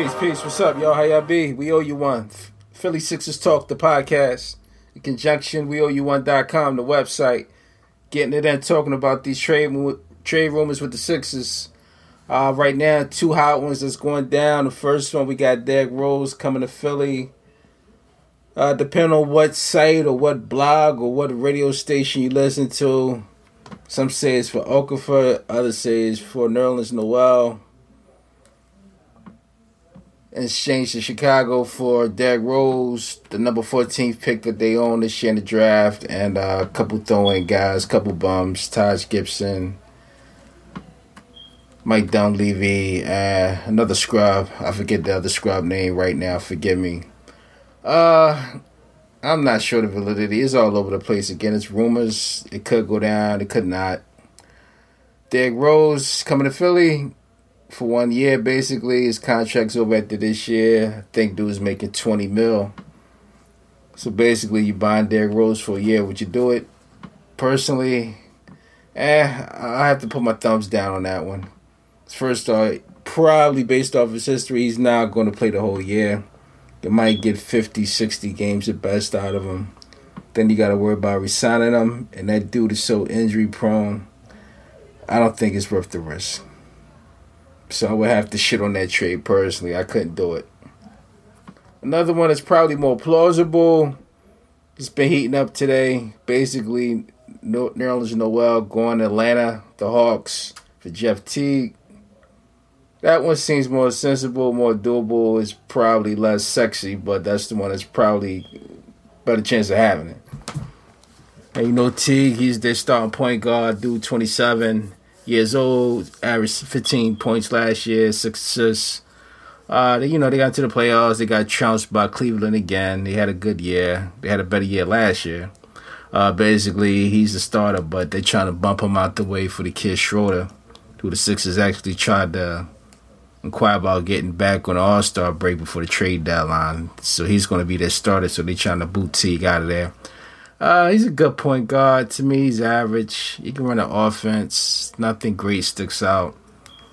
Peace, peace. What's up, y'all? How y'all be? We owe you one. Philly Sixers Talk, the podcast. In conjunction, we owe you one.com, the website. Getting it in, talking about these trade trade rumors with the Sixers. Uh, right now, two hot ones that's going down. The first one, we got Derrick Rose coming to Philly. Uh, depending on what site or what blog or what radio station you listen to, some say it's for Okafor, others say it's for Nerlens Noel exchange to Chicago for Derrick Rose, the number 14th pick that they own this year in the draft, and uh, a couple throwing guys, couple bums, Taj Gibson, Mike Dunleavy, uh, another scrub. I forget the other scrub name right now. Forgive me. Uh, I'm not sure the validity. It's all over the place. Again, it's rumors. It could go down. It could not. Derrick Rose coming to Philly for one year, basically. His contract's over after this year. I think dude's making 20 mil. So basically, you buying Derrick Rose for a year. Would you do it? Personally, eh, I have to put my thumbs down on that one. First off, probably based off his history, he's not going to play the whole year. You might get 50, 60 games at best out of him. Then you got to worry about resigning him, and that dude is so injury prone. I don't think it's worth the risk. So I would have to shit on that trade personally. I couldn't do it. Another one that's probably more plausible. It's been heating up today. Basically, New Nerlens Noel going to Atlanta, the Hawks for Jeff Teague. That one seems more sensible, more doable. It's probably less sexy, but that's the one that's probably better chance of having it. And you know Teague, he's their starting point guard, dude, 27 years old, averaged 15 points last year, assists. Uh, they, you know, they got to the playoffs. They got trounced by Cleveland again. They had a good year. They had a better year last year. Uh, basically, he's the starter, but they're trying to bump him out the way for the kid Schroeder, who the Sixers actually tried to inquire about getting back on the All Star break before the trade deadline. So he's going to be their starter. So they're trying to boot Teague out of there. Uh, he's a good point guard. To me, he's average. He can run an offense. Nothing great sticks out.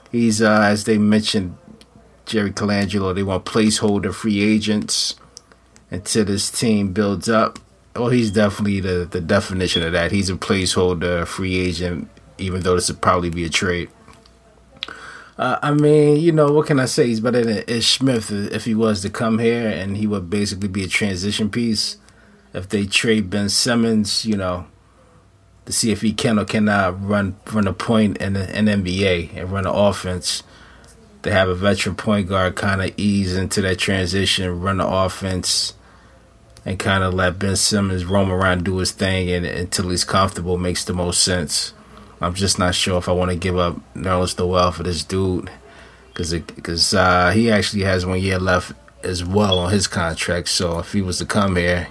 He's, uh, as they mentioned, Jerry Colangelo, they want placeholder free agents until this team builds up. Well, he's definitely the, the definition of that. He's a placeholder free agent, even though this would probably be a trade. Uh, I mean, you know, what can I say? He's better than Ish Smith if he was to come here, and he would basically be a transition piece if they trade Ben Simmons, you know, to see if he can or cannot run run a point in an NBA and run an offense. To have a veteran point guard kind of ease into that transition, run the offense, and kind of let Ben Simmons roam around, do his thing, and until he's comfortable, makes the most sense. I'm just not sure if I want to give up Nerlens Noel for this dude, because because uh, he actually has one year left as well on his contract. So if he was to come here,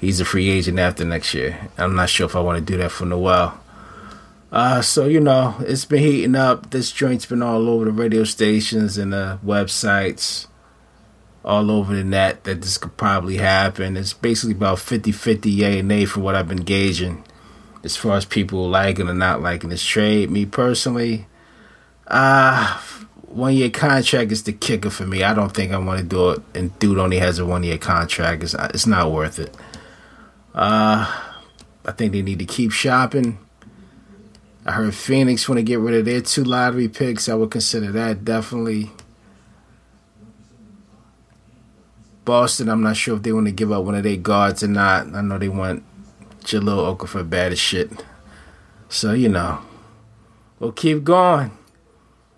he's a free agent after next year. I'm not sure if I want to do that for Noel. Uh, so you know, it's been heating up. This joint's been all over the radio stations and the websites, all over the net that this could probably happen. It's basically about 50-50 yay and nay from what I've been gauging. As far as people liking or not liking this trade, me personally, uh one year contract is the kicker for me. I don't think I want to do it. And dude only has a one year contract. It's it's not worth it. Uh, I think they need to keep shopping. I heard Phoenix want to get rid of their two lottery picks. I would consider that definitely. Boston, I'm not sure if they want to give up one of their guards or not. I know they want Jahlil Okafor bad as shit. So, you know, we'll keep going.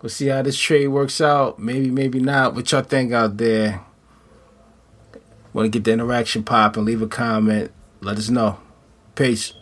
We'll see how this trade works out. Maybe, maybe not. What y'all think out there? Want to get the interaction popping? Leave a comment. Let us know. Peace.